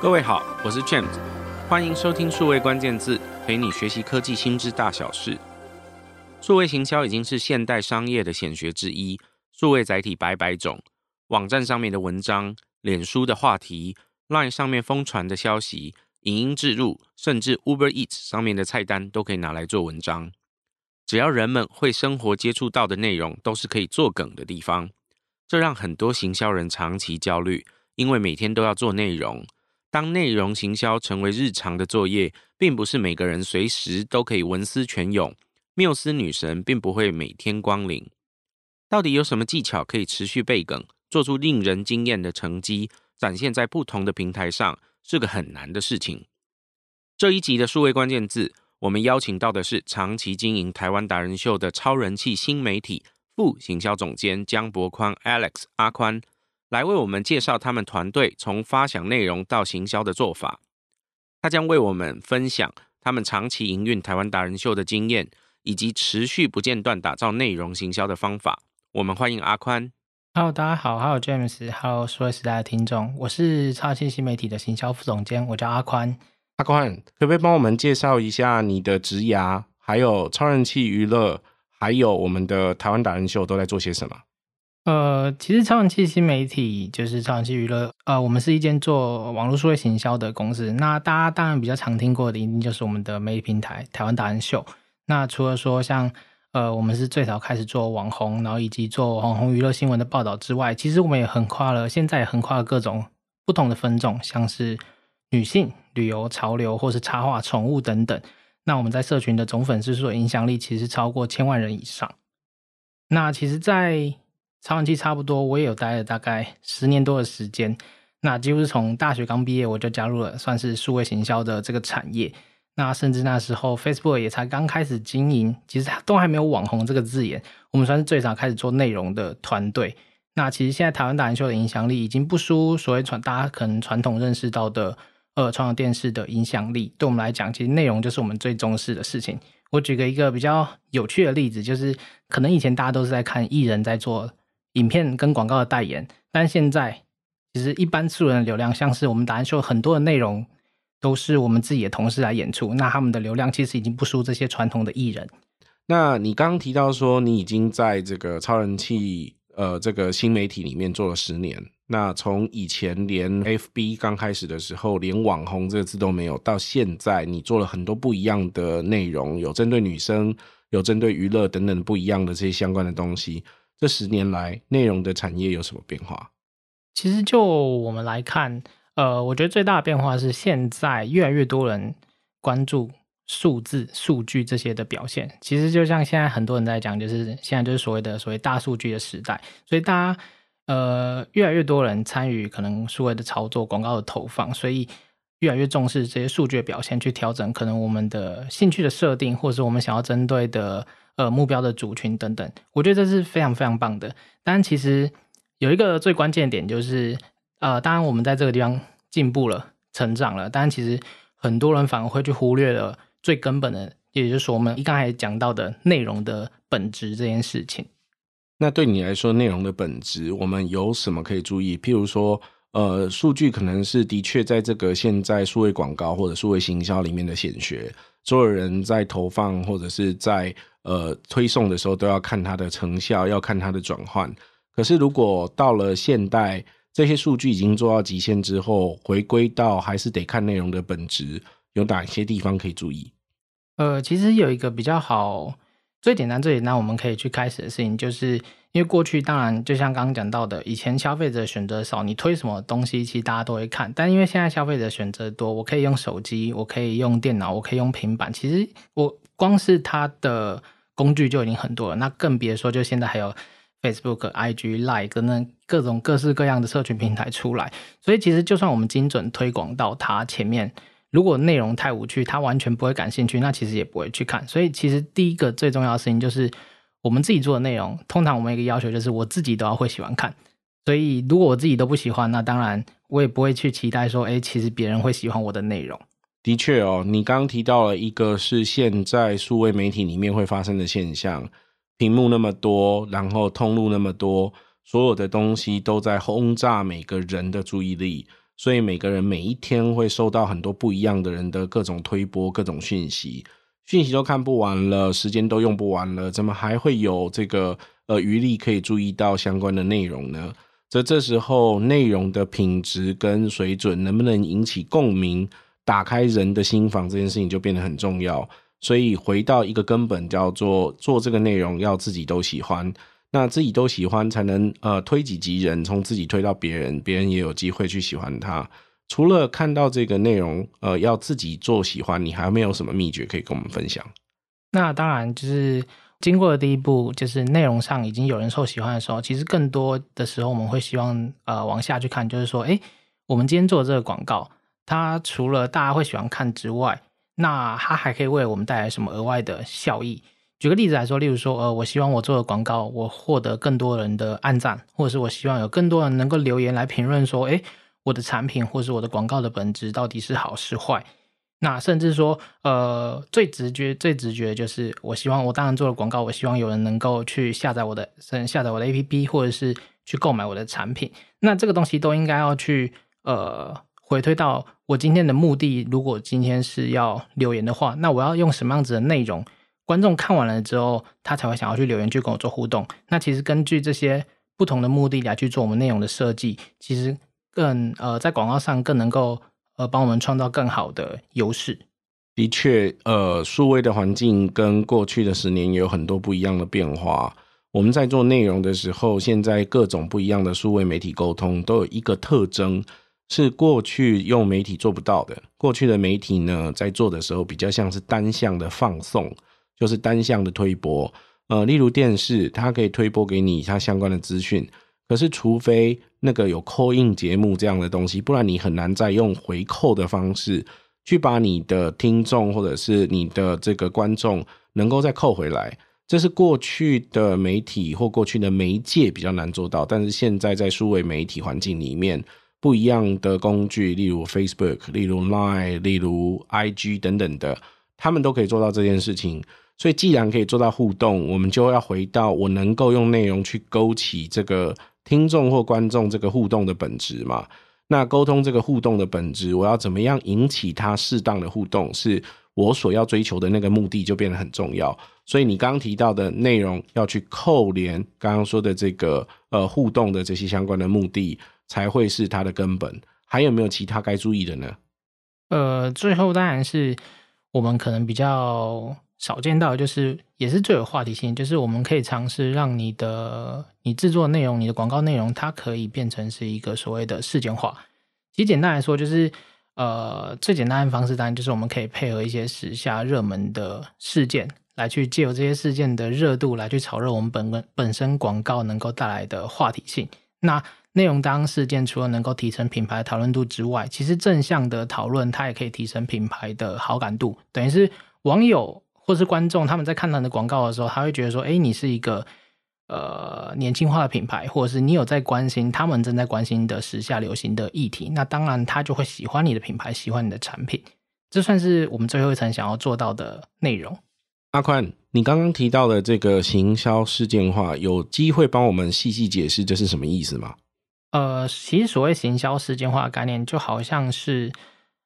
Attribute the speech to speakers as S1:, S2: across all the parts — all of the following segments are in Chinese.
S1: 各位好，我是 James，欢迎收听数位关键字，陪你学习科技新知大小事。数位行销已经是现代商业的显学之一，数位载体百百种，网站上面的文章、脸书的话题、Line 上面疯传的消息、影音置入，甚至 Uber Eats 上面的菜单都可以拿来做文章。只要人们会生活接触到的内容，都是可以做梗的地方。这让很多行销人长期焦虑，因为每天都要做内容。当内容行销成为日常的作业，并不是每个人随时都可以文思泉涌。缪斯女神并不会每天光临。到底有什么技巧可以持续背梗，做出令人惊艳的成绩，展现在不同的平台上，是个很难的事情。这一集的数位关键字，我们邀请到的是长期经营台湾达人秀的超人气新媒体。副行销总监江伯宽 Alex 阿宽来为我们介绍他们团队从发想内容到行销的做法。他将为我们分享他们长期营运台湾达人秀的经验，以及持续不间断打造内容行销的方法。我们欢迎阿宽。
S2: Hello，大家好，Hello James，Hello 数位时代的听众，我是超新新媒体的行销副总监，我叫阿宽。
S1: 阿宽，可不可以帮我们介绍一下你的职涯，还有超人气娱乐？还有我们的台湾达人秀都在做些什么？
S2: 呃，其实超人气新媒体就是超人气娱乐，呃，我们是一间做网络数位行销的公司。那大家当然比较常听过的，一定就是我们的媒体平台台湾达人秀。那除了说像呃，我们是最早开始做网红，然后以及做网红娱乐新闻的报道之外，其实我们也横跨了，现在也横跨了各种不同的分众，像是女性、旅游、潮流，或是插画、宠物等等。那我们在社群的总粉丝数影响力其实超过千万人以上。那其实，在超人气差不多，我也有待了大概十年多的时间。那几乎是从大学刚毕业我就加入了，算是数位行销的这个产业。那甚至那时候 Facebook 也才刚开始经营，其实都还没有网红这个字眼。我们算是最早开始做内容的团队。那其实现在台湾达人秀的影响力已经不输所谓传大家可能传统认识到的。呃，传统电视的影响力，对我们来讲，其实内容就是我们最重视的事情。我举个一个比较有趣的例子，就是可能以前大家都是在看艺人在做影片跟广告的代言，但现在其实一般素人的流量，像是我们达人秀很多的内容都是我们自己的同事来演出，那他们的流量其实已经不输这些传统的艺人。
S1: 那你刚刚提到说，你已经在这个超人气呃这个新媒体里面做了十年。那从以前连 FB 刚开始的时候，连网红这个字都没有，到现在你做了很多不一样的内容，有针对女生，有针对娱乐等等不一样的这些相关的东西。这十年来，内容的产业有什么变化？
S2: 其实就我们来看，呃，我觉得最大的变化是现在越来越多人关注数字、数据这些的表现。其实就像现在很多人在讲，就是现在就是所谓的所谓大数据的时代，所以大家。呃，越来越多人参与可能数位的操作、广告的投放，所以越来越重视这些数据的表现，去调整可能我们的兴趣的设定，或者是我们想要针对的呃目标的族群等等。我觉得这是非常非常棒的。但其实有一个最关键点就是，呃，当然我们在这个地方进步了、成长了，但其实很多人反而会去忽略了最根本的，也就是说我们一刚才讲到的内容的本质这件事情。
S1: 那对你来说，内容的本质，我们有什么可以注意？譬如说，呃，数据可能是的确在这个现在数位广告或者数位行销里面的显学，所有人在投放或者是在呃推送的时候，都要看它的成效，要看它的转换。可是，如果到了现代，这些数据已经做到极限之后，回归到还是得看内容的本质，有哪些地方可以注意？
S2: 呃，其实有一个比较好。最简单、最简单，我们可以去开始的事情，就是因为过去当然就像刚刚讲到的，以前消费者选择少，你推什么东西，其实大家都会看。但因为现在消费者选择多，我可以用手机，我可以用电脑，我可以用平板，其实我光是它的工具就已经很多了。那更别说，就现在还有 Facebook、IG、Line 跟那各种各式各样的社群平台出来，所以其实就算我们精准推广到它前面。如果内容太无趣，他完全不会感兴趣，那其实也不会去看。所以，其实第一个最重要的事情就是我们自己做的内容。通常我们一个要求就是我自己都要会喜欢看。所以，如果我自己都不喜欢，那当然我也不会去期待说，哎，其实别人会喜欢我的内容。
S1: 的确哦，你刚刚提到了一个是现在数位媒体里面会发生的现象：屏幕那么多，然后通路那么多，所有的东西都在轰炸每个人的注意力。所以每个人每一天会收到很多不一样的人的各种推波、各种讯息，讯息都看不完了，时间都用不完了，怎么还会有这个呃余力可以注意到相关的内容呢？这这时候内容的品质跟水准能不能引起共鸣，打开人的心房，这件事情就变得很重要。所以回到一个根本，叫做做这个内容要自己都喜欢，那自己都喜欢才能呃推己及人，从自己推到别人，别人也有机会去喜欢它。除了看到这个内容，呃，要自己做喜欢，你还没有什么秘诀可以跟我们分享？
S2: 那当然就是经过的第一步，就是内容上已经有人受喜欢的时候，其实更多的时候我们会希望呃往下去看，就是说，诶，我们今天做的这个广告，它除了大家会喜欢看之外，那它还可以为我们带来什么额外的效益？举个例子来说，例如说，呃，我希望我做的广告，我获得更多人的按赞，或者是我希望有更多人能够留言来评论说，诶，我的产品或是我的广告的本质到底是好是坏？那甚至说，呃，最直觉、最直觉就是，我希望我当然做了广告，我希望有人能够去下载我的，下载我的 APP，或者是去购买我的产品。那这个东西都应该要去，呃。回推到我今天的目的，如果今天是要留言的话，那我要用什么样子的内容？观众看完了之后，他才会想要去留言去跟我做互动。那其实根据这些不同的目的来去做我们内容的设计，其实更呃在广告上更能够呃帮我们创造更好的优势。
S1: 的确，呃，数位的环境跟过去的十年也有很多不一样的变化。我们在做内容的时候，现在各种不一样的数位媒体沟通都有一个特征。是过去用媒体做不到的。过去的媒体呢，在做的时候比较像是单向的放送，就是单向的推播。呃，例如电视，它可以推播给你它相关的资讯。可是，除非那个有扣印节目这样的东西，不然你很难再用回扣的方式去把你的听众或者是你的这个观众能够再扣回来。这是过去的媒体或过去的媒介比较难做到，但是现在在数位媒体环境里面。不一样的工具，例如 Facebook、例如 Line、例如 IG 等等的，他们都可以做到这件事情。所以，既然可以做到互动，我们就要回到我能够用内容去勾起这个听众或观众这个互动的本质嘛？那沟通这个互动的本质，我要怎么样引起他适当的互动，是我所要追求的那个目的，就变得很重要。所以，你刚刚提到的内容要去扣连刚刚说的这个呃互动的这些相关的目的。才会是它的根本。还有没有其他该注意的呢？
S2: 呃，最后当然是我们可能比较少见到，就是也是最有话题性，就是我们可以尝试让你的你制作内容、你的广告内容，它可以变成是一个所谓的事件化。其实简单来说，就是呃最简单的方式，当然就是我们可以配合一些时下热门的事件，来去借由这些事件的热度，来去炒热我们本本身广告能够带来的话题性。那内容当事件除了能够提升品牌讨论度之外，其实正向的讨论它也可以提升品牌的好感度。等于是网友或是观众他们在看到你的广告的时候，他会觉得说：“哎，你是一个呃年轻化的品牌，或者是你有在关心他们正在关心的时下流行的议题。”那当然他就会喜欢你的品牌，喜欢你的产品。这算是我们最后一层想要做到的内容。
S1: 阿宽，你刚刚提到的这个行销事件化，有机会帮我们细细解释这是什么意思吗？
S2: 呃，其实所谓行销时间化的概念，就好像是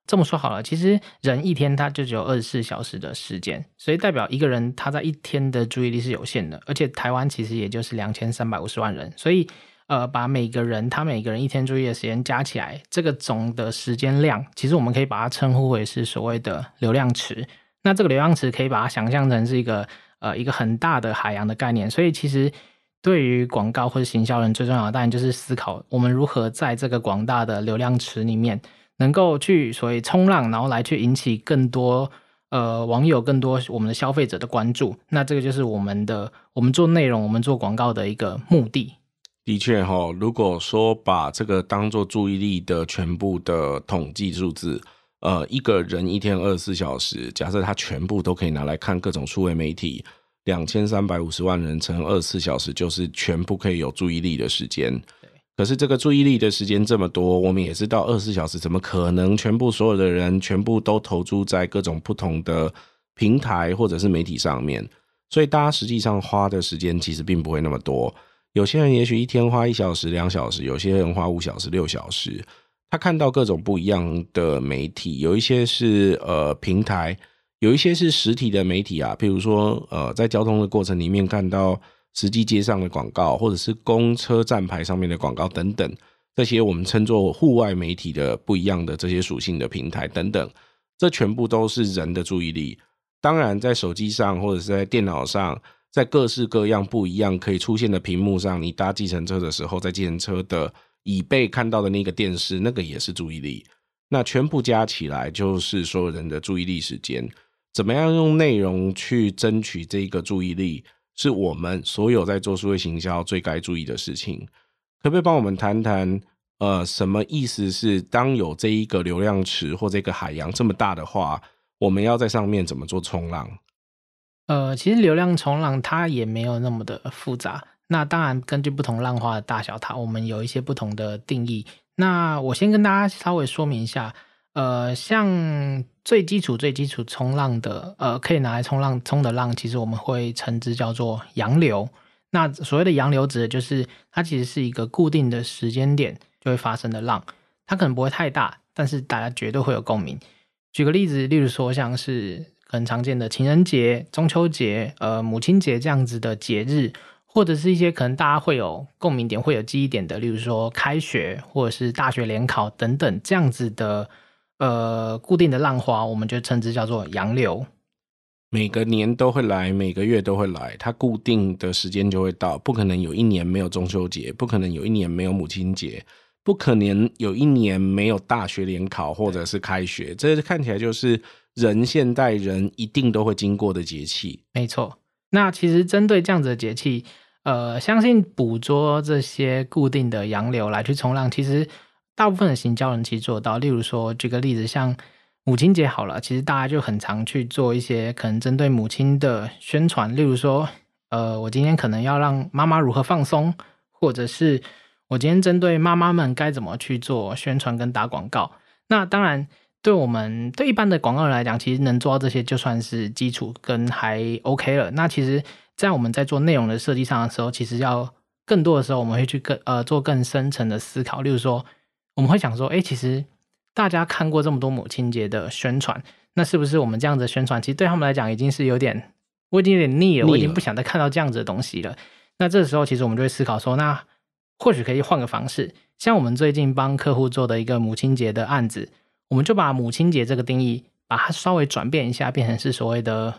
S2: 这么说好了。其实人一天他就只有二十四小时的时间，所以代表一个人他在一天的注意力是有限的。而且台湾其实也就是两千三百五十万人，所以呃，把每个人他每个人一天注意的时间加起来，这个总的时间量，其实我们可以把它称呼为是所谓的流量池。那这个流量池可以把它想象成是一个呃一个很大的海洋的概念，所以其实。对于广告或者行销人最重要的，当然就是思考我们如何在这个广大的流量池里面，能够去所谓冲浪，然后来去引起更多呃网友、更多我们的消费者的关注。那这个就是我们的我们做内容、我们做广告的一个目的。
S1: 的确哈、如果说把这个当做注意力的全部的统计数字，呃，一个人一天二十四小时，假设他全部都可以拿来看各种数位媒体。两千三百五十万人乘二十四小时，就是全部可以有注意力的时间。可是这个注意力的时间这么多，我们也知道二十四小时怎么可能全部所有的人全部都投注在各种不同的平台或者是媒体上面？所以大家实际上花的时间其实并不会那么多。有些人也许一天花一小时、两小时，有些人花五小时、六小时。他看到各种不一样的媒体，有一些是呃平台，有一些是实体的媒体啊，譬如说呃在交通的过程里面看到实际街上的广告，或者是公车站牌上面的广告等等，这些我们称作户外媒体的不一样的这些属性的平台等等，这全部都是人的注意力。当然，在手机上或者是在电脑上，在各式各样不一样可以出现的屏幕上，你搭计程车的时候，在计程车的椅背看到的那个电视，那个也是注意力。那全部加起来就是所有人的注意力时间。怎么样用内容去争取这个注意力，是我们所有在做数位行销最该注意的事情。可不可以帮我们谈谈？呃，什么意思是当有这一个流量池或这个海洋这么大的话？我们要在上面怎么做冲浪？
S2: 呃，其实流量冲浪它也没有那么的复杂。那当然，根据不同浪花的大小，它我们有一些不同的定义。那我先跟大家稍微说明一下。呃，像最基础、最基础冲浪的，呃，可以拿来冲浪冲的浪，其实我们会称之叫做洋流。那所谓的洋流指的就是它其实是一个固定的时间点就会发生的浪，它可能不会太大，但是大家绝对会有共鸣。举个例子，例如说像是很常见的情人节、中秋节、呃母亲节这样子的节日，或者是一些可能大家会有共鸣点、会有记忆点的，例如说开学或者是大学联考等等这样子的呃固定的浪花，我们就称之叫做洋流。
S1: 每个年都会来，每个月都会来，它固定的时间就会到，不可能有一年没有中秋节，不可能有一年没有母亲节。不可能有一年没有大学联考或者是开学，这看起来就是人现代人一定都会经过的节气。
S2: 没错，那其实针对这样子的节气，呃，相信捕捉这些固定的洋流来去冲浪，其实大部分的行销人其实做到。例如说，举个例子，像母亲节好了，其实大家就很常去做一些可能针对母亲的宣传，例如说，呃，我今天可能要让妈妈如何放松，或者是。我今天针对妈妈们该怎么去做宣传跟打广告，那当然对我们对一般的广告人来讲，其实能做到这些就算是基础跟还 OK 了。那其实，在我们在做内容的设计上的时候，其实要更多的时候，我们会去更呃做更深层的思考。例如说，我们会想说，哎，其实大家看过这么多母亲节的宣传，那是不是我们这样子的宣传，其实对他们来讲已经是有点，我已经有点腻了，我已经不想再看到这样子的东西了。那这时候，其实我们就会思考说，那或许可以换个方式，像我们最近帮客户做的一个母亲节的案子，我们就把母亲节这个定义，把它稍微转变一下，变成是所谓的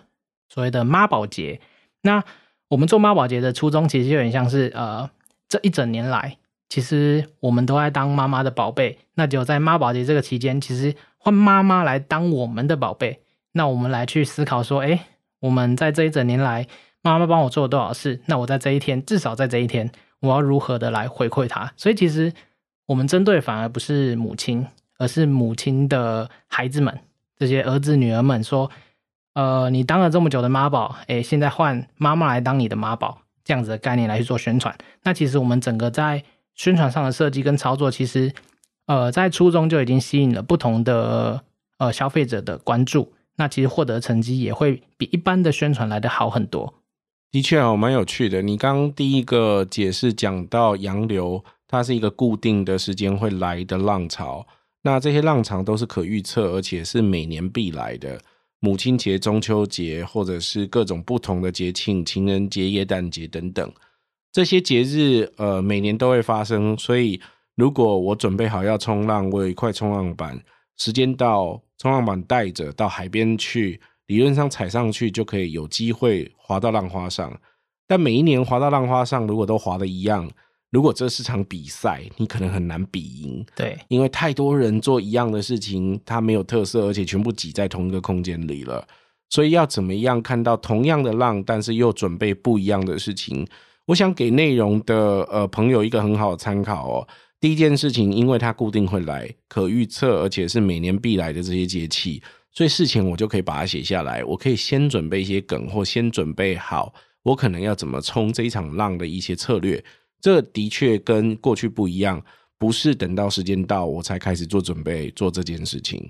S2: 所谓的妈宝节。那我们做妈宝节的初衷，其实就有点像是呃，这一整年来，其实我们都在当妈妈的宝贝，那只有在妈宝节这个期间，其实换妈妈来当我们的宝贝，那我们来去思考说，哎，我们在这一整年来，妈妈帮我做了多少事？那我在这一天，至少在这一天。我要如何的来回馈她？所以其实我们针对反而不是母亲，而是母亲的孩子们，这些儿子女儿们说，呃，你当了这么久的妈宝，诶，现在换妈妈来当你的妈宝，这样子的概念来去做宣传。那其实我们整个在宣传上的设计跟操作，其实呃在初中就已经吸引了不同的呃消费者的关注。那其实获得成绩也会比一般的宣传来得好很多。
S1: 的确哦，蛮有趣的。你刚刚第一个解释讲到洋流，它是一个固定的时间会来的浪潮。那这些浪潮都是可预测，而且是每年必来的。母亲节、中秋节，或者是各种不同的节庆，情人节、耶诞节等等，这些节日呃每年都会发生。所以，如果我准备好要冲浪，我有一块冲浪板，时间到，冲浪板带着到海边去。理论上踩上去就可以有机会滑到浪花上，但每一年滑到浪花上，如果都滑的一样，如果这是场比赛，你可能很难比赢。
S2: 对，
S1: 因为太多人做一样的事情，它没有特色，而且全部挤在同一个空间里了。所以要怎么样看到同样的浪，但是又准备不一样的事情？我想给内容的呃朋友一个很好的参考哦。第一件事情，因为它固定会来，可预测，而且是每年必来的这些节气。所以事前我就可以把它写下来，我可以先准备一些梗，或先准备好我可能要怎么冲这一场浪的一些策略。这的确跟过去不一样，不是等到时间到我才开始做准备做这件事情。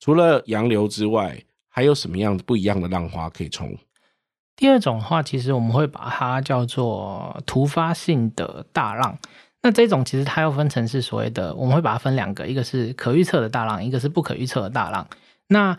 S1: 除了洋流之外，还有什么样不一样的浪花可以冲？
S2: 第二种的话，其实我们会把它叫做突发性的大浪。那这种其实它又分成是所谓的，我们会把它分两个，一个是可预测的大浪，一个是不可预测的大浪。那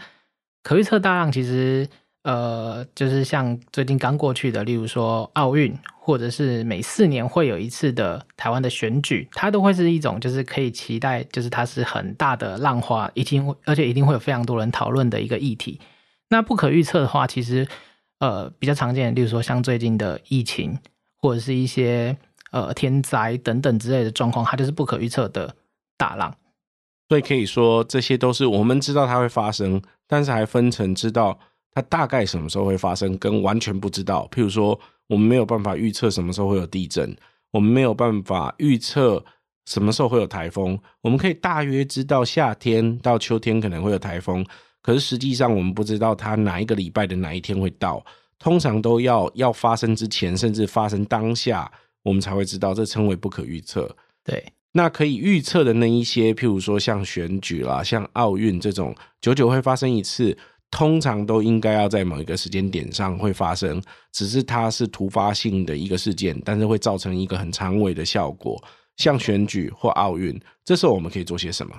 S2: 可预测大浪其实，呃，就是像最近刚过去的，例如说奥运，或者是每四年会有一次的台湾的选举，它都会是一种就是可以期待，就是它是很大的浪花，一定而且一定会有非常多人讨论的一个议题。那不可预测的话，其实呃比较常见，例如说像最近的疫情，或者是一些呃天灾等等之类的状况，它就是不可预测的大浪。
S1: 所以可以说，这些都是我们知道它会发生，但是还分成知道它大概什么时候会发生，跟完全不知道。譬如说，我们没有办法预测什么时候会有地震，我们没有办法预测什么时候会有台风。我们可以大约知道夏天到秋天可能会有台风，可是实际上我们不知道它哪一个礼拜的哪一天会到。通常都要要发生之前，甚至发生当下，我们才会知道，这称为不可预测。
S2: 对。
S1: 那可以预测的那一些，譬如说像选举啦，像奥运这种久久会发生一次，通常都应该要在某一个时间点上会发生，只是它是突发性的一个事件，但是会造成一个很长尾的效果。像选举或奥运，这时候我们可以做些什么？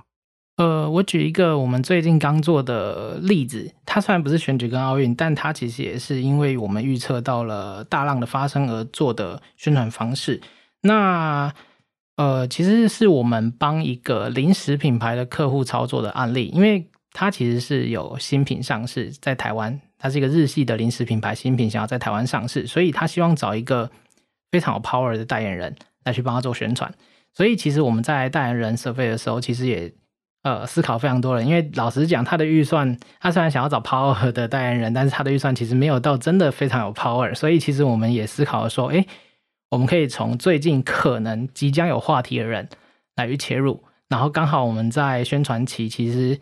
S2: 呃，我举一个我们最近刚做的例子，它虽然不是选举跟奥运，但它其实也是因为我们预测到了大浪的发生而做的宣传方式。那呃，其实是我们帮一个零食品牌的客户操作的案例，因为它其实是有新品上市在台湾，它是一个日系的零食品牌，新品想要在台湾上市，所以他希望找一个非常有 power 的代言人来去帮他做宣传。所以其实我们在代言人设备的时候，其实也呃思考非常多了，因为老实讲，他的预算，他虽然想要找 power 的代言人，但是他的预算其实没有到真的非常有 power，所以其实我们也思考说，诶。我们可以从最近可能即将有话题的人来去切入，然后刚好我们在宣传期其实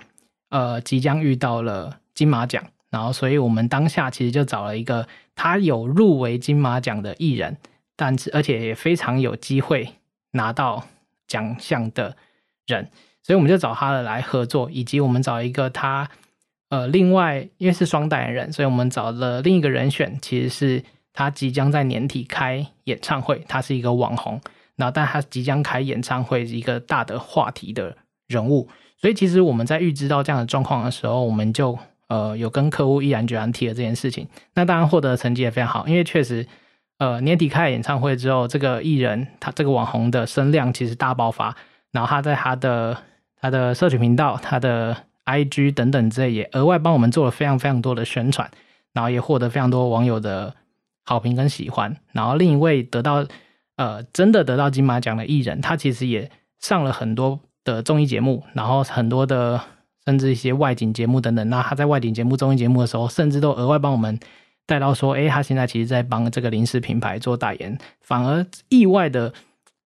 S2: 呃即将遇到了金马奖，然后所以我们当下其实就找了一个他有入围金马奖的艺人，但是而且也非常有机会拿到奖项的人，所以我们就找他的来合作，以及我们找一个他呃另外因为是双代言人，所以我们找了另一个人选，其实是。他即将在年底开演唱会，他是一个网红，然后但他即将开演唱会，一个大的话题的人物，所以其实我们在预知到这样的状况的时候，我们就呃有跟客户毅然决然提了这件事情。那当然获得的成绩也非常好，因为确实呃年底开了演唱会之后，这个艺人他这个网红的声量其实大爆发，然后他在他的他的社群频道、他的 IG 等等之类也额外帮我们做了非常非常多的宣传，然后也获得非常多网友的。好评跟喜欢，然后另一位得到呃真的得到金马奖的艺人，他其实也上了很多的综艺节目，然后很多的甚至一些外景节目等等。那他在外景节目、综艺节目的时候，甚至都额外帮我们带到说，哎，他现在其实在帮这个零食品牌做代言，反而意外的，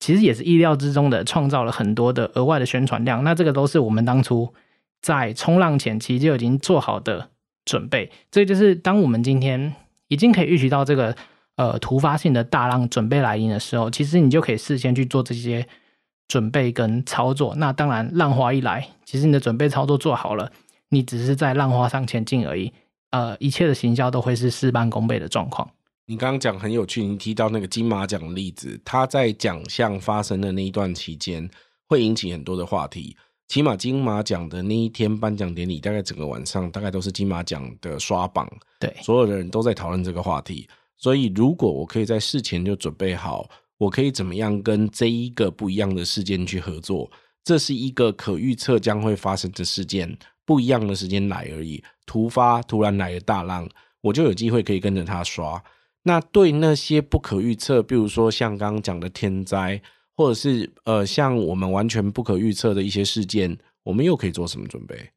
S2: 其实也是意料之中的，创造了很多的额外的宣传量。那这个都是我们当初在冲浪前期就已经做好的准备。这就是当我们今天。已经可以预习到这个呃突发性的大浪准备来临的时候，其实你就可以事先去做这些准备跟操作。那当然，浪花一来，其实你的准备操作做好了，你只是在浪花上前进而已。呃，一切的行销都会是事半功倍的状况。
S1: 你刚刚讲很有趣，你提到那个金马奖的例子，他在奖项发生的那一段期间，会引起很多的话题。起码金马奖的那一天颁奖典礼，大概整个晚上大概都是金马奖的刷榜，
S2: 对，
S1: 所有的人都在讨论这个话题。所以，如果我可以在事前就准备好，我可以怎么样跟这一个不一样的事件去合作？这是一个可预测将会发生的事件，不一样的时间来而已。突发突然来的大浪，我就有机会可以跟着他刷。那对那些不可预测，比如说像刚刚讲的天灾。或者是呃，像我们完全不可预测的一些事件，我们又可以做什么准备？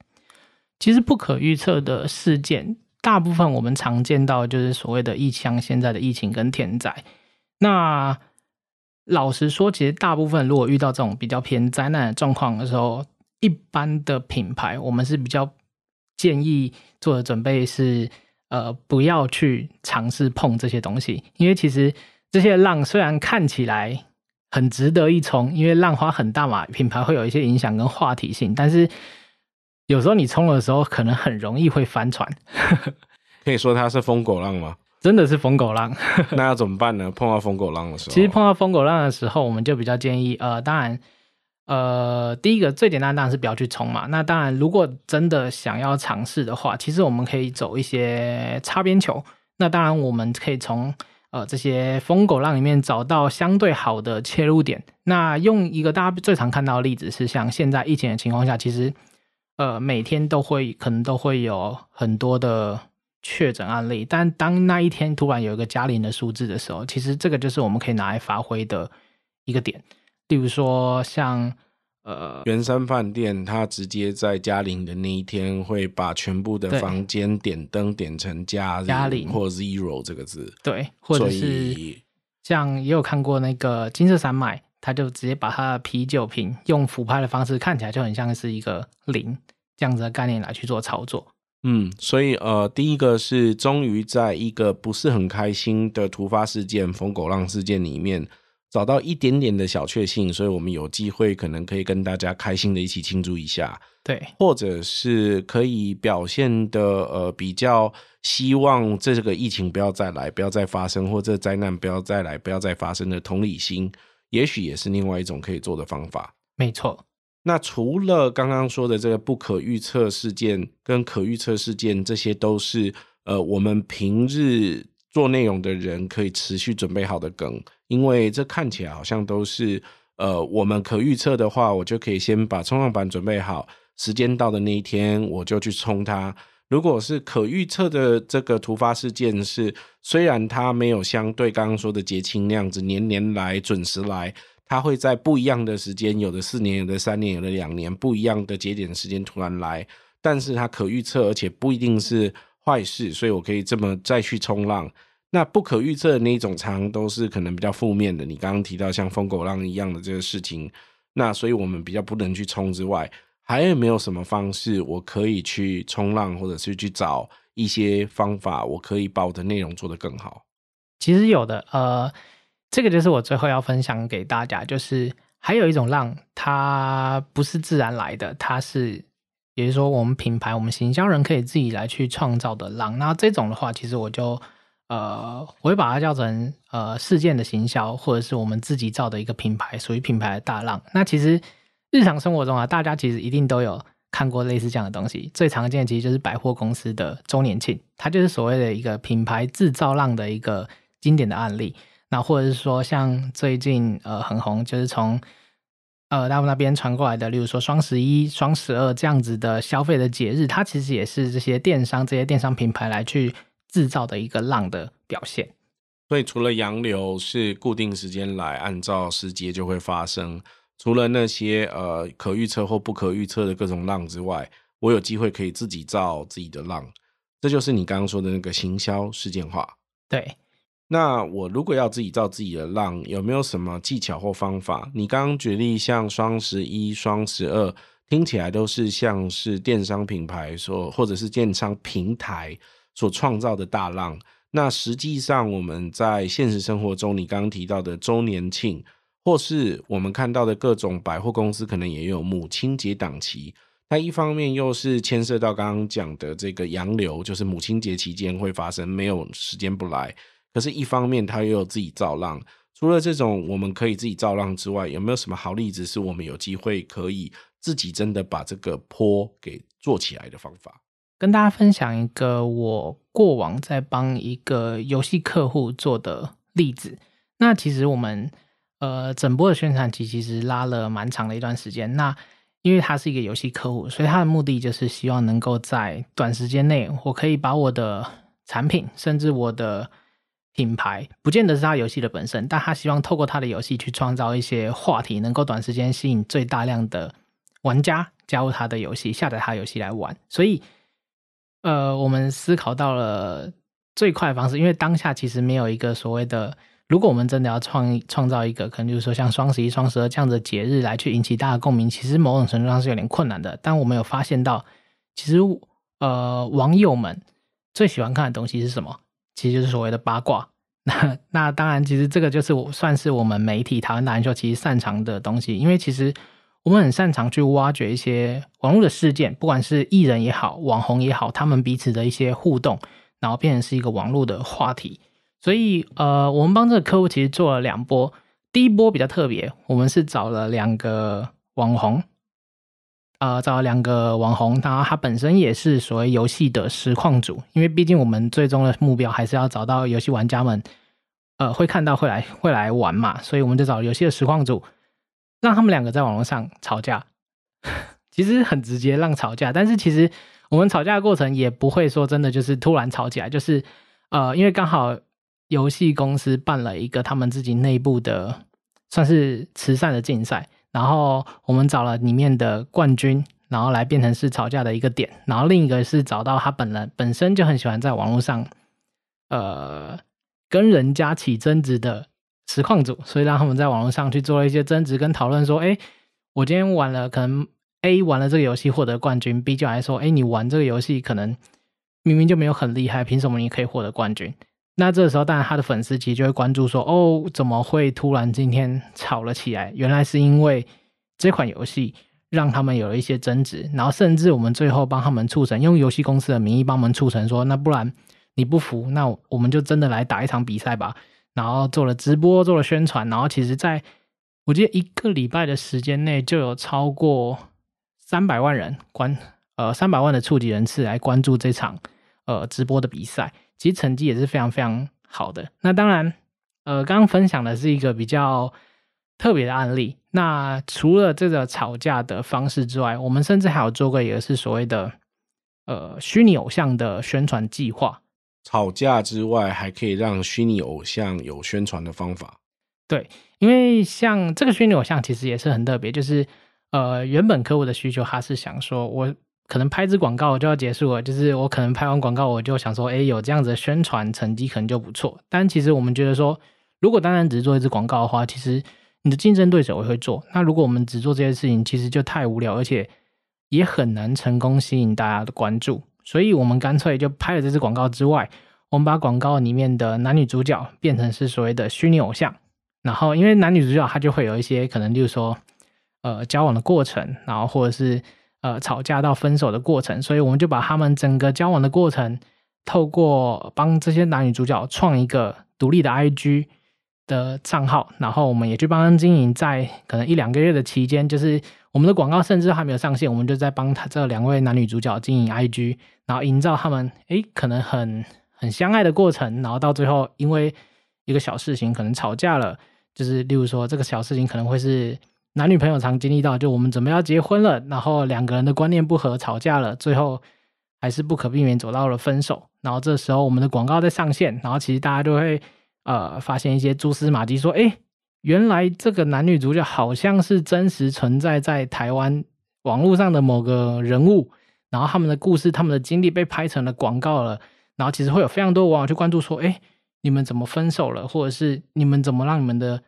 S2: 其实不可预测的事件，大部分我们常见到就是所谓的疫情，现在的疫情跟天灾。那老实说，其实大部分如果遇到这种比较偏灾难的状况的时候，一般的品牌我们是比较建议做的准备是，呃，不要去尝试碰这些东西，因为其实这些浪虽然看起来。很值得一冲，因为浪花很大嘛，品牌会有一些影响跟话题性，但是有时候你冲的时候，可能很容易会翻船。
S1: 可以说它是疯狗浪吗？
S2: 真的是疯狗浪。
S1: 那要怎么办呢？碰到疯狗浪的时候，
S2: 其实碰到疯狗浪的时候，我们就比较建议，呃，当然，呃，第一个最简单当然是不要去冲嘛。那当然，如果真的想要尝试的话，其实我们可以走一些擦边球。那当然，我们可以从呃这些疯狗浪里面找到相对好的切入点。那用一个大家最常看到的例子是，像现在疫情的情况下，其实呃每天都会可能都会有很多的。确诊案例，但当那一天突然有一个加零的数字的时候，其实这个就是我们可以拿来发挥的一个点。例如说像，呃，
S1: 圆山饭店，他直接在嘉陵的那一天会把全部的房间点灯点成嘉嘉陵或 zero 这个字。
S2: 对，或者是像也有看过那个金色山脉，他就直接把他的啤酒瓶用俯拍的方式看起来就很像是一个零这样子的概念来去做操作。
S1: 嗯，所以呃，第一个是终于在一个不是很开心的突发事件——疯狗浪事件里面，找到一点点的小确幸，所以我们有机会可能可以跟大家开心的一起庆祝一下，
S2: 对，
S1: 或者是可以表现的呃比较希望这个疫情不要再来，不要再发生，或者灾难不要再来，不要再发生的同理心，也许也是另外一种可以做的方法。
S2: 没错。
S1: 那除了刚刚说的这个不可预测事件跟可预测事件，这些都是呃我们平日做内容的人可以持续准备好的梗，因为这看起来好像都是呃我们可预测的话，我就可以先把冲浪板准备好，时间到的那一天我就去冲它。如果是可预测的这个突发事件是，虽然它没有相对刚刚说的结清那样子年年来准时来。它会在不一样的时间，有的四年，有的三年，有的两年，不一样的节点时间突然来，但是它可预测，而且不一定是坏事，所以我可以这么再去冲浪。那不可预测的那一种，常都是可能比较负面的。你刚刚提到像疯狗浪一样的这个事情，那所以我们比较不能去冲之外，还有没有什么方式我可以去冲浪，或者是去找一些方法，我可以把我的内容做得更好？
S2: 其实有的，呃。这个就是我最后要分享给大家，就是还有一种浪，它不是自然来的，它是，也就是说，我们品牌、我们行销人可以自己来去创造的浪。那这种的话，其实我就呃，我会把它叫成呃事件的行销，或者是我们自己造的一个品牌，属于品牌的大浪。那其实日常生活中啊，大家其实一定都有看过类似这样的东西。最常见的其实就是百货公司的周年庆，它就是所谓的一个品牌制造浪的一个经典的案例。那或者是说，像最近呃很红，就是从呃大陆那边传过来的，例如说双十一、双十二这样子的消费的节日，它其实也是这些电商、这些电商品牌来去制造的一个浪的表现。
S1: 所以除了洋流是固定时间来，按照时节就会发生，除了那些呃可预测或不可预测的各种浪之外，我有机会可以自己造自己的浪，这就是你刚刚说的那个行销事件化。
S2: 对。
S1: 那我如果要自己造自己的浪，有没有什么技巧或方法？你刚刚举例像双十一、双十二，听起来都是像是电商品牌所或者是电商平台所创造的大浪。那实际上我们在现实生活中，你刚刚提到的周年庆，或是我们看到的各种百货公司，可能也有母亲节档期。它一方面又是牵涉到刚刚讲的这个洋流，就是母亲节期间会发生，没有时间不来。可是，一方面它又有自己造浪。除了这种我们可以自己造浪之外，有没有什么好例子是我们有机会可以自己真的把这个坡给做起来的方法？
S2: 跟大家分享一个我过往在帮一个游戏客户做的例子。那其实我们呃整波的宣传期其实拉了蛮长的一段时间。那因为他是一个游戏客户，所以他的目的就是希望能够在短时间内，我可以把我的产品，甚至我的品牌不见得是他游戏的本身，但他希望透过他的游戏去创造一些话题，能够短时间吸引最大量的玩家加入他的游戏，下载他的游戏来玩。所以，呃，我们思考到了最快的方式，因为当下其实没有一个所谓的，如果我们真的要创创造一个，可能就是说像双十一、双十二这样的节日来去引起大家共鸣，其实某种程度上是有点困难的。但我们有发现到，其实呃，网友们最喜欢看的东西是什么？其实就是所谓的八卦，那那当然，其实这个就是我算是我们媒体台湾达人秀其实擅长的东西，因为其实我们很擅长去挖掘一些网络的事件，不管是艺人也好，网红也好，他们彼此的一些互动，然后变成是一个网络的话题。所以呃，我们帮这个客户其实做了两波，第一波比较特别，我们是找了两个网红。呃，找了两个网红，然后他本身也是所谓游戏的实况主，因为毕竟我们最终的目标还是要找到游戏玩家们，呃，会看到会来会来玩嘛，所以我们就找游戏的实况主，让他们两个在网络上吵架，其实很直接让吵架，但是其实我们吵架的过程也不会说真的就是突然吵起来，就是呃，因为刚好游戏公司办了一个他们自己内部的算是慈善的竞赛。然后我们找了里面的冠军，然后来变成是吵架的一个点。然后另一个是找到他本人本身就很喜欢在网络上，呃，跟人家起争执的实况组，所以让他们在网络上去做了一些争执跟讨论，说：哎，我今天玩了，可能 A 玩了这个游戏获得冠军，B 就来说：哎，你玩这个游戏可能明明就没有很厉害，凭什么你可以获得冠军？那这时候，当然他的粉丝其实就会关注说：“哦，怎么会突然今天吵了起来？原来是因为这款游戏让他们有了一些争执，然后甚至我们最后帮他们促成，用游戏公司的名义帮我们促成说，那不然你不服，那我们就真的来打一场比赛吧。然后做了直播，做了宣传，然后其实在我记得一个礼拜的时间内，就有超过三百万人关，呃，三百万的触及人次来关注这场呃直播的比赛。”其实成绩也是非常非常好的。那当然，呃，刚刚分享的是一个比较特别的案例。那除了这个吵架的方式之外，我们甚至还有做过一个是所谓的呃虚拟偶像的宣传计划。
S1: 吵架之外，还可以让虚拟偶像有宣传的方法。
S2: 对，因为像这个虚拟偶像其实也是很特别，就是呃原本客户的需求，他是想说我。可能拍一支广告就要结束了，就是我可能拍完广告，我就想说，哎，有这样子的宣传成绩可能就不错。但其实我们觉得说，如果单单只是做一支广告的话，其实你的竞争对手也会做。那如果我们只做这些事情，其实就太无聊，而且也很难成功吸引大家的关注。所以我们干脆就拍了这支广告之外，我们把广告里面的男女主角变成是所谓的虚拟偶像。然后因为男女主角他就会有一些可能，就是说，呃，交往的过程，然后或者是。呃，吵架到分手的过程，所以我们就把他们整个交往的过程，透过帮这些男女主角创一个独立的 IG 的账号，然后我们也去帮他们经营，在可能一两个月的期间，就是我们的广告甚至还没有上线，我们就在帮他这两位男女主角经营 IG，然后营造他们诶可能很很相爱的过程，然后到最后因为一个小事情可能吵架了，就是例如说这个小事情可能会是。男女朋友常经历到，就我们准备要结婚了，然后两个人的观念不合，吵架了，最后还是不可避免走到了分手。然后这时候我们的广告在上线，然后其实大家都会呃发现一些蛛丝马迹，说，哎，原来这个男女主角好像是真实存在在台湾网络上的某个人物，然后他们的故事、他们的经历被拍成了广告了。然后其实会有非常多网友去关注，说，哎，你们怎么分手了，或者是你们怎么让你们的。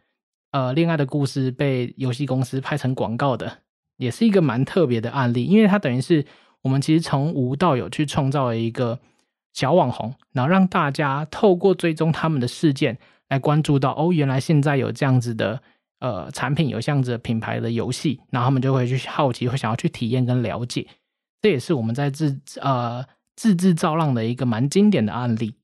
S2: 呃，恋爱的故事被游戏公司拍成广告的，也是一个蛮特别的案例，因为它等于是我们其实从无到有去创造了一个小网红，然后让大家透过追踪他们的事件来关注到，哦，原来现在有这样子的呃产品，有这样子的品牌的游戏，然后他们就会去好奇，会想要去体验跟了解，这也是我们在自呃自制造浪的一个蛮经典的案例。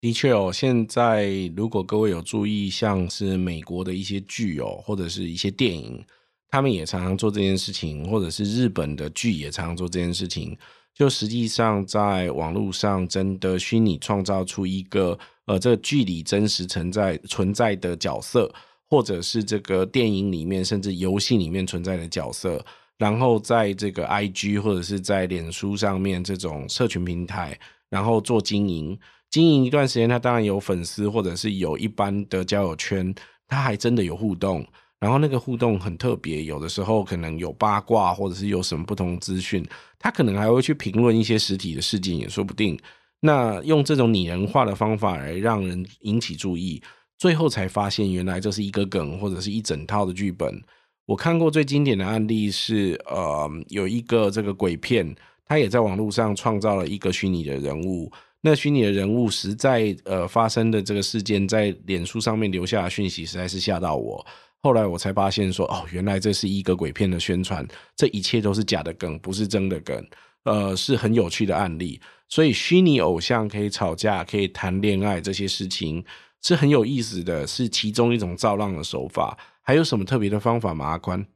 S1: 的确哦，现在如果各位有注意，像是美国的一些剧哦，或者是一些电影，他们也常常做这件事情，或者是日本的剧也常常做这件事情。就实际上在网络上真的虚拟创造出一个呃，这个剧里真实存在存在的角色，或者是这个电影里面甚至游戏里面存在的角色，然后在这个 IG 或者是在脸书上面这种社群平台，然后做经营。经营一段时间，他当然有粉丝，或者是有一般的交友圈，他还真的有互动。然后那个互动很特别，有的时候可能有八卦，或者是有什么不同资讯，他可能还会去评论一些实体的事件，也说不定。那用这种拟人化的方法来让人引起注意，最后才发现原来这是一个梗，或者是一整套的剧本。我看过最经典的案例是，呃，有一个这个鬼片，他也在网络上创造了一个虚拟的人物。那虚拟的人物实在呃发生的这个事件，在脸书上面留下的讯息，实在是吓到我。后来我才发现说，哦，原来这是一个鬼片的宣传，这一切都是假的梗，不是真的梗。呃是很有趣的案例。所以虚拟偶像可以吵架，可以谈恋爱，这些事情是很有意思的，是其中一种造浪的手法。还有什么特别的方法吗？阿宽？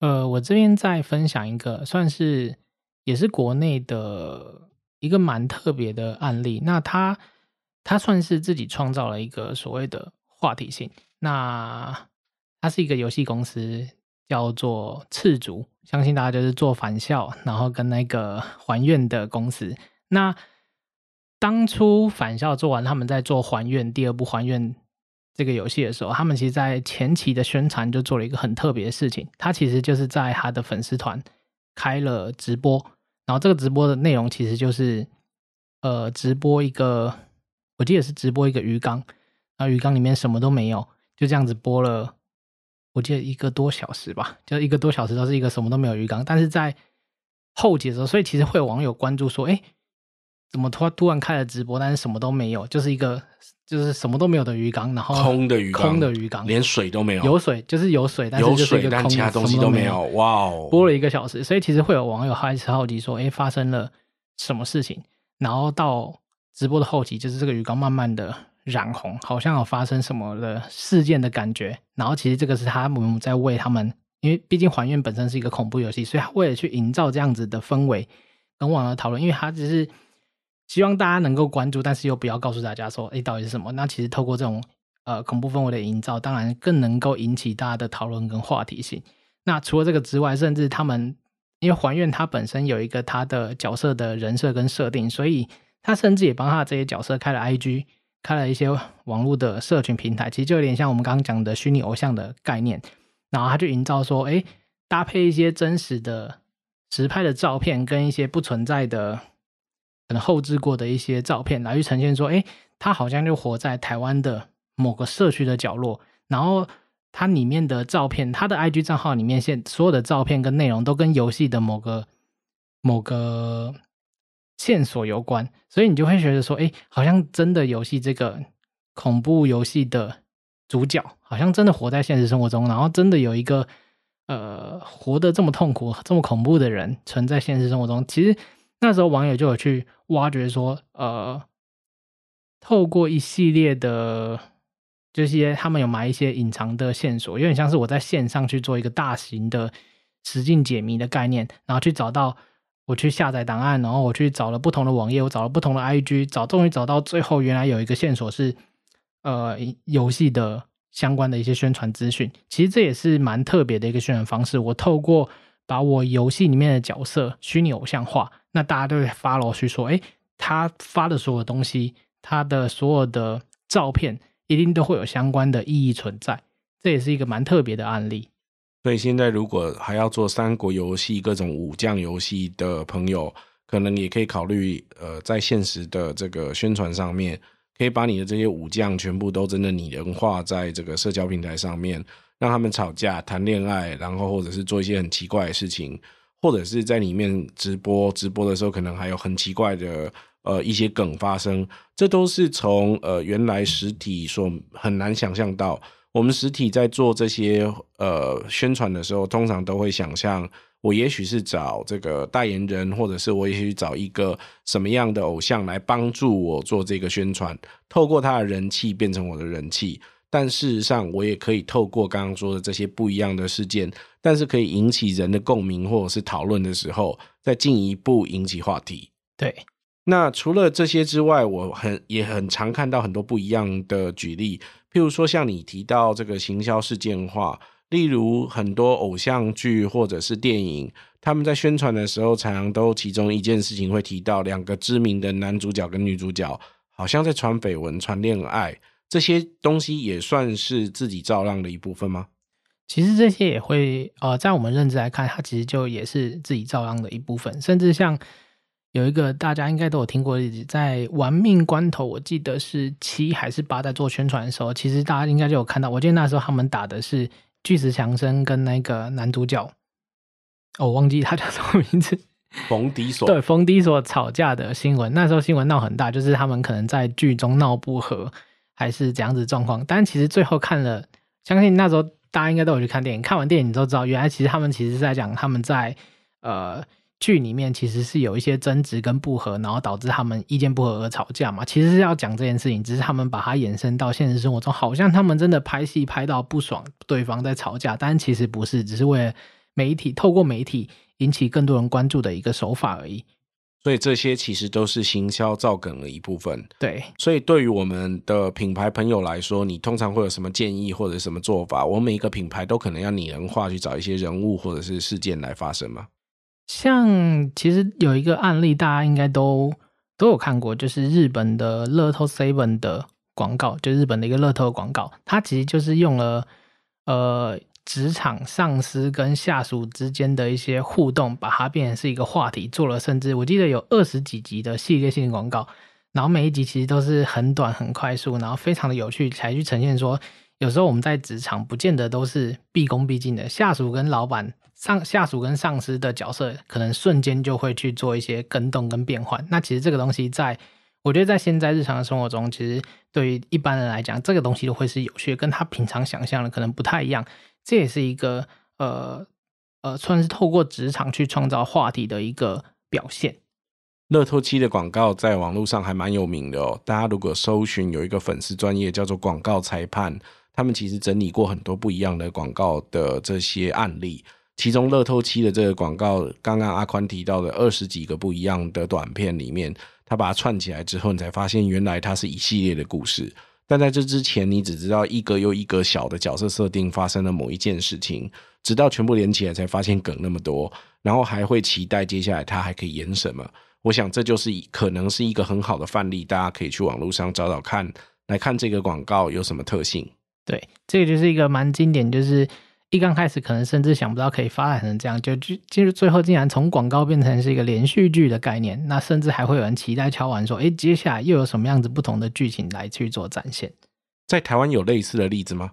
S2: 呃，我这边再分享一个，算是也是国内的一个蛮特别的案例。那他他算是自己创造了一个所谓的话题性。那他是一个游戏公司，叫做赤足，相信大家就是做返校，然后跟那个还愿的公司。那当初返校做完，他们在做还愿第二部还愿这个游戏的时候，他们其实在前期的宣传就做了一个很特别的事情。他其实就是在他的粉丝团开了直播，然后这个直播的内容其实就是呃直播一个，我记得是直播一个鱼缸，然后鱼缸里面什么都没有，就这样子播了，我记得一个多小时吧，就一个多小时都是一个什么都没有鱼缸。但是在后节的时候，所以其实会有网友关注说，哎。怎么突然突然开了直播，但是什么都没有，就是一个就是什么都没有的鱼缸，然后
S1: 空的鱼缸，
S2: 空的鱼缸，
S1: 连水都没有。
S2: 有水就是有水，但是就是一个空，
S1: 但其他东西都没有。哇哦！
S2: 播了一个小时，所以其实会有网友开始好奇说：“哎，发生了什么事情？”然后到直播的后期，就是这个鱼缸慢慢的染红，好像有发生什么的事件的感觉。然后其实这个是他们在为他们，因为毕竟还愿本身是一个恐怖游戏，所以他为了去营造这样子的氛围，跟网友讨论，因为他只是。希望大家能够关注，但是又不要告诉大家说，哎，到底是什么？那其实透过这种呃恐怖氛围的营造，当然更能够引起大家的讨论跟话题性。那除了这个之外，甚至他们因为还愿它本身有一个它的角色的人设跟设定，所以他甚至也帮他这些角色开了 IG，开了一些网络的社群平台，其实就有点像我们刚刚讲的虚拟偶像的概念。然后他就营造说，哎，搭配一些真实的实拍的照片跟一些不存在的。可能后置过的一些照片来去呈现说，哎，他好像就活在台湾的某个社区的角落，然后它里面的照片，他的 IG 账号里面现所有的照片跟内容都跟游戏的某个某个线索有关，所以你就会觉得说，哎，好像真的游戏这个恐怖游戏的主角，好像真的活在现实生活中，然后真的有一个呃活得这么痛苦、这么恐怖的人存在现实生活中，其实。那时候网友就有去挖掘说，呃，透过一系列的，这些他们有埋一些隐藏的线索，有点像是我在线上去做一个大型的实境解谜的概念，然后去找到我去下载档案，然后我去找了不同的网页，我找了不同的 IG，找终于找到最后，原来有一个线索是，呃，游戏的相关的一些宣传资讯。其实这也是蛮特别的一个宣传方式。我透过把我游戏里面的角色虚拟偶像化。那大家都会 follow 去说，哎，他发的所有东西，他的所有的照片，一定都会有相关的意义存在。这也是一个蛮特别的案例。
S1: 所以现在如果还要做三国游戏、各种武将游戏的朋友，可能也可以考虑，呃，在现实的这个宣传上面，可以把你的这些武将全部都真的拟人化在这个社交平台上面，让他们吵架、谈恋爱，然后或者是做一些很奇怪的事情。或者是在里面直播，直播的时候可能还有很奇怪的呃一些梗发生，这都是从呃原来实体所很难想象到。我们实体在做这些呃宣传的时候，通常都会想象，我也许是找这个代言人，或者是我也许找一个什么样的偶像来帮助我做这个宣传，透过他的人气变成我的人气。但事实上，我也可以透过刚刚说的这些不一样的事件，但是可以引起人的共鸣或者是讨论的时候，再进一步引起话题。
S2: 对，
S1: 那除了这些之外，我很也很常看到很多不一样的举例，譬如说像你提到这个行销事件化，例如很多偶像剧或者是电影，他们在宣传的时候，常常都其中一件事情会提到两个知名的男主角跟女主角，好像在传绯闻、传恋爱。这些东西也算是自己造浪的一部分吗？
S2: 其实这些也会，呃，在我们认知来看，它其实就也是自己造浪的一部分。甚至像有一个大家应该都有听过的例子，在玩命关头，我记得是七还是八，在做宣传的时候，其实大家应该就有看到。我记得那时候他们打的是巨石强森跟那个男主角，哦，我忘记他叫什么名字，
S1: 冯迪所。
S2: 对，冯迪所吵架的新闻，那时候新闻闹很大，就是他们可能在剧中闹不和。还是这样子状况，但其实最后看了，相信那时候大家应该都有去看电影。看完电影你都知道，原来其实他们其实是在讲他们在呃剧里面其实是有一些争执跟不和，然后导致他们意见不合而吵架嘛。其实是要讲这件事情，只是他们把它延伸到现实生活中，好像他们真的拍戏拍到不爽，对方在吵架，但其实不是，只是为了媒体透过媒体引起更多人关注的一个手法而已。
S1: 所以这些其实都是行销造梗的一部分。
S2: 对，
S1: 所以对于我们的品牌朋友来说，你通常会有什么建议或者什么做法？我每一个品牌都可能要拟人化，去找一些人物或者是事件来发生吗？
S2: 像其实有一个案例，大家应该都都有看过，就是日本的乐透 Seven 的广告，就日本的一个乐透广告，它其实就是用了呃。职场上司跟下属之间的一些互动，把它变成是一个话题，做了甚至我记得有二十几集的系列性广告，然后每一集其实都是很短很快速，然后非常的有趣，才去呈现说，有时候我们在职场不见得都是毕恭毕敬的，下属跟老板上下属跟上司的角色，可能瞬间就会去做一些更动跟变换。那其实这个东西在，我觉得在现在日常的生活中，其实对于一般人来讲，这个东西都会是有趣，跟他平常想象的可能不太一样。这也是一个呃呃，算是透过职场去创造话题的一个表现。
S1: 乐透七的广告在网络上还蛮有名的哦。大家如果搜寻有一个粉丝专业叫做“广告裁判”，他们其实整理过很多不一样的广告的这些案例。其中乐透七的这个广告，刚刚阿宽提到的二十几个不一样的短片里面，他把它串起来之后，你才发现原来它是一系列的故事。但在这之前，你只知道一个又一个小的角色设定发生了某一件事情，直到全部连起来才发现梗那么多，然后还会期待接下来他还可以演什么。我想这就是可能是一个很好的范例，大家可以去网络上找找看，来看这个广告有什么特性。
S2: 对，这个就是一个蛮经典，就是。一刚开始可能甚至想不到可以发展成这样，就就就是最后竟然从广告变成是一个连续剧的概念，那甚至还会有人期待敲完说，哎，接下来又有什么样子不同的剧情来去做展现？
S1: 在台湾有类似的例子吗？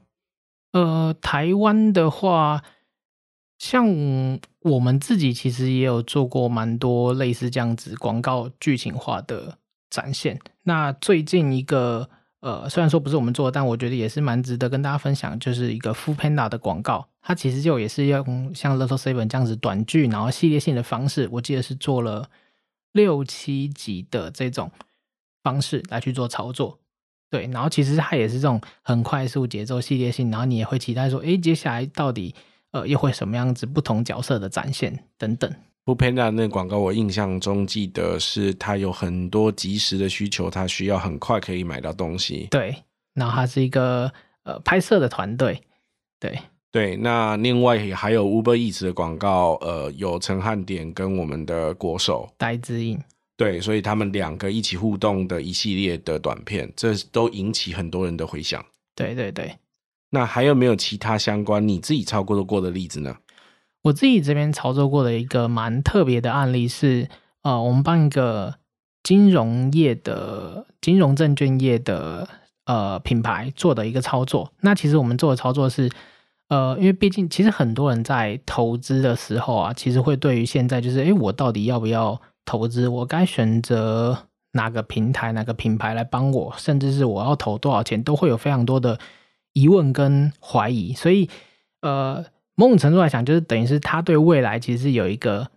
S2: 呃，台湾的话，像我们自己其实也有做过蛮多类似这样子广告剧情化的展现。那最近一个。呃，虽然说不是我们做的，但我觉得也是蛮值得跟大家分享，就是一个 Foodpanda 的广告，它其实就也是用像 Little Seven 这样子短剧，然后系列性的方式，我记得是做了六七集的这种方式来去做操作，对，然后其实它也是这种很快速节奏系列性，然后你也会期待说，诶，接下来到底呃又会什么样子不同角色的展现等等。
S1: Foodpanda 那广告，我印象中记得是它有很多即时的需求，它需要很快可以买到东西。
S2: 对，然后它是一个呃拍摄的团队。对
S1: 对，那另外也还有 Uber Eats 的广告，呃，有陈汉典跟我们的国手
S2: 戴之颖。
S1: 对，所以他们两个一起互动的一系列的短片，这都引起很多人的回响。
S2: 对对对，
S1: 那还有没有其他相关你自己操作过的例子呢？
S2: 我自己这边操作过的一个蛮特别的案例是，呃，我们帮一个金融业的金融证券业的呃品牌做的一个操作。那其实我们做的操作是，呃，因为毕竟其实很多人在投资的时候啊，其实会对于现在就是，诶，我到底要不要投资？我该选择哪个平台、哪个品牌来帮我？甚至是我要投多少钱，都会有非常多的疑问跟怀疑。所以，呃。某种程度来讲，就是等于是他对未来其实是有一个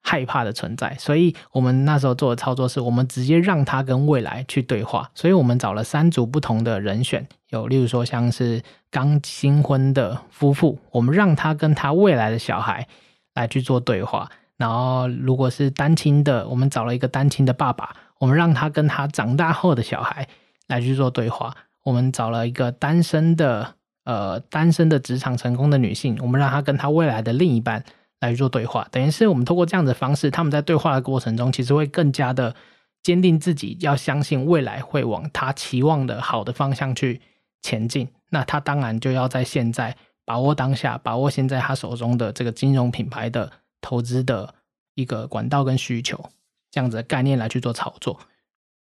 S2: 害怕的存在，所以我们那时候做的操作是，我们直接让他跟未来去对话。所以我们找了三组不同的人选，有例如说像是刚新婚的夫妇，我们让他跟他未来的小孩来去做对话；然后如果是单亲的，我们找了一个单亲的爸爸，我们让他跟他长大后的小孩来去做对话；我们找了一个单身的。呃，单身的职场成功的女性，我们让她跟她未来的另一半来做对话，等于是我们通过这样的方式，他们在对话的过程中，其实会更加的坚定自己，要相信未来会往他期望的好的方向去前进。那他当然就要在现在把握当下，把握现在他手中的这个金融品牌的投资的一个管道跟需求，这样子的概念来去做操作。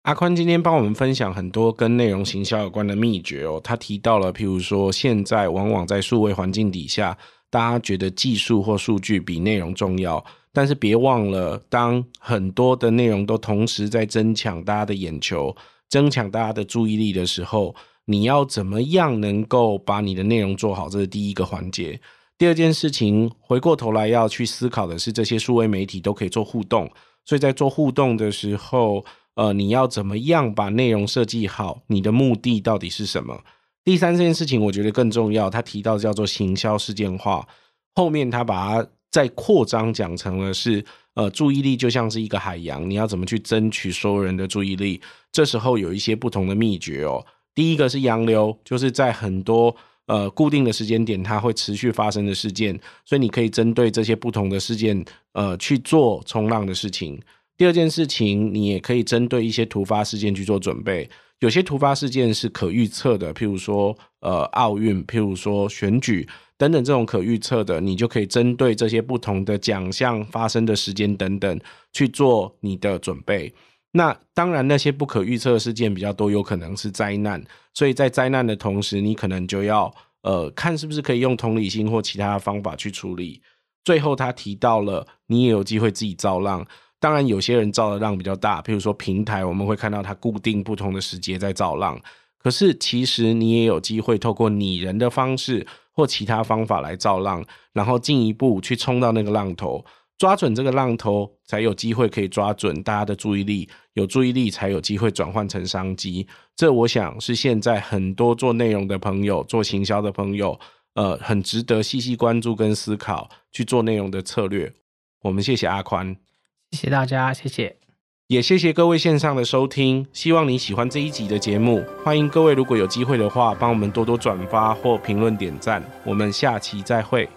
S1: 阿宽今天帮我们分享很多跟内容行销有关的秘诀哦。他提到了，譬如说，现在往往在数位环境底下，大家觉得技术或数据比内容重要。但是别忘了，当很多的内容都同时在争抢大家的眼球、争抢大家的注意力的时候，你要怎么样能够把你的内容做好？这是第一个环节。第二件事情，回过头来要去思考的是，这些数位媒体都可以做互动，所以在做互动的时候，呃，你要怎么样把内容设计好？你的目的到底是什么？第三件事情，我觉得更重要，他提到叫做行销事件化，后面他把它再扩张讲成了是，呃，注意力就像是一个海洋，你要怎么去争取所有人的注意力？这时候有一些不同的秘诀哦。第一个是洋流，就是在很多呃固定的时间点，它会持续发生的事件，所以你可以针对这些不同的事件，呃，去做冲浪的事情。第二件事情，你也可以针对一些突发事件去做准备。有些突发事件是可预测的，譬如说呃奥运，譬如说选举等等这种可预测的，你就可以针对这些不同的奖项发生的时间等等去做你的准备。那当然，那些不可预测事件比较多，有可能是灾难。所以在灾难的同时，你可能就要呃看是不是可以用同理心或其他的方法去处理。最后他提到了，你也有机会自己造浪。当然，有些人造的浪比较大，譬如说平台，我们会看到它固定不同的时节在造浪。可是其实你也有机会透过拟人的方式或其他方法来造浪，然后进一步去冲到那个浪头。抓准这个浪头，才有机会可以抓准大家的注意力，有注意力才有机会转换成商机。这我想是现在很多做内容的朋友、做行销的朋友，呃，很值得细细关注跟思考去做内容的策略。我们谢谢阿宽，
S2: 谢谢大家，谢谢，
S1: 也谢谢各位线上的收听。希望你喜欢这一集的节目，欢迎各位如果有机会的话，帮我们多多转发或评论点赞。我们下期再会。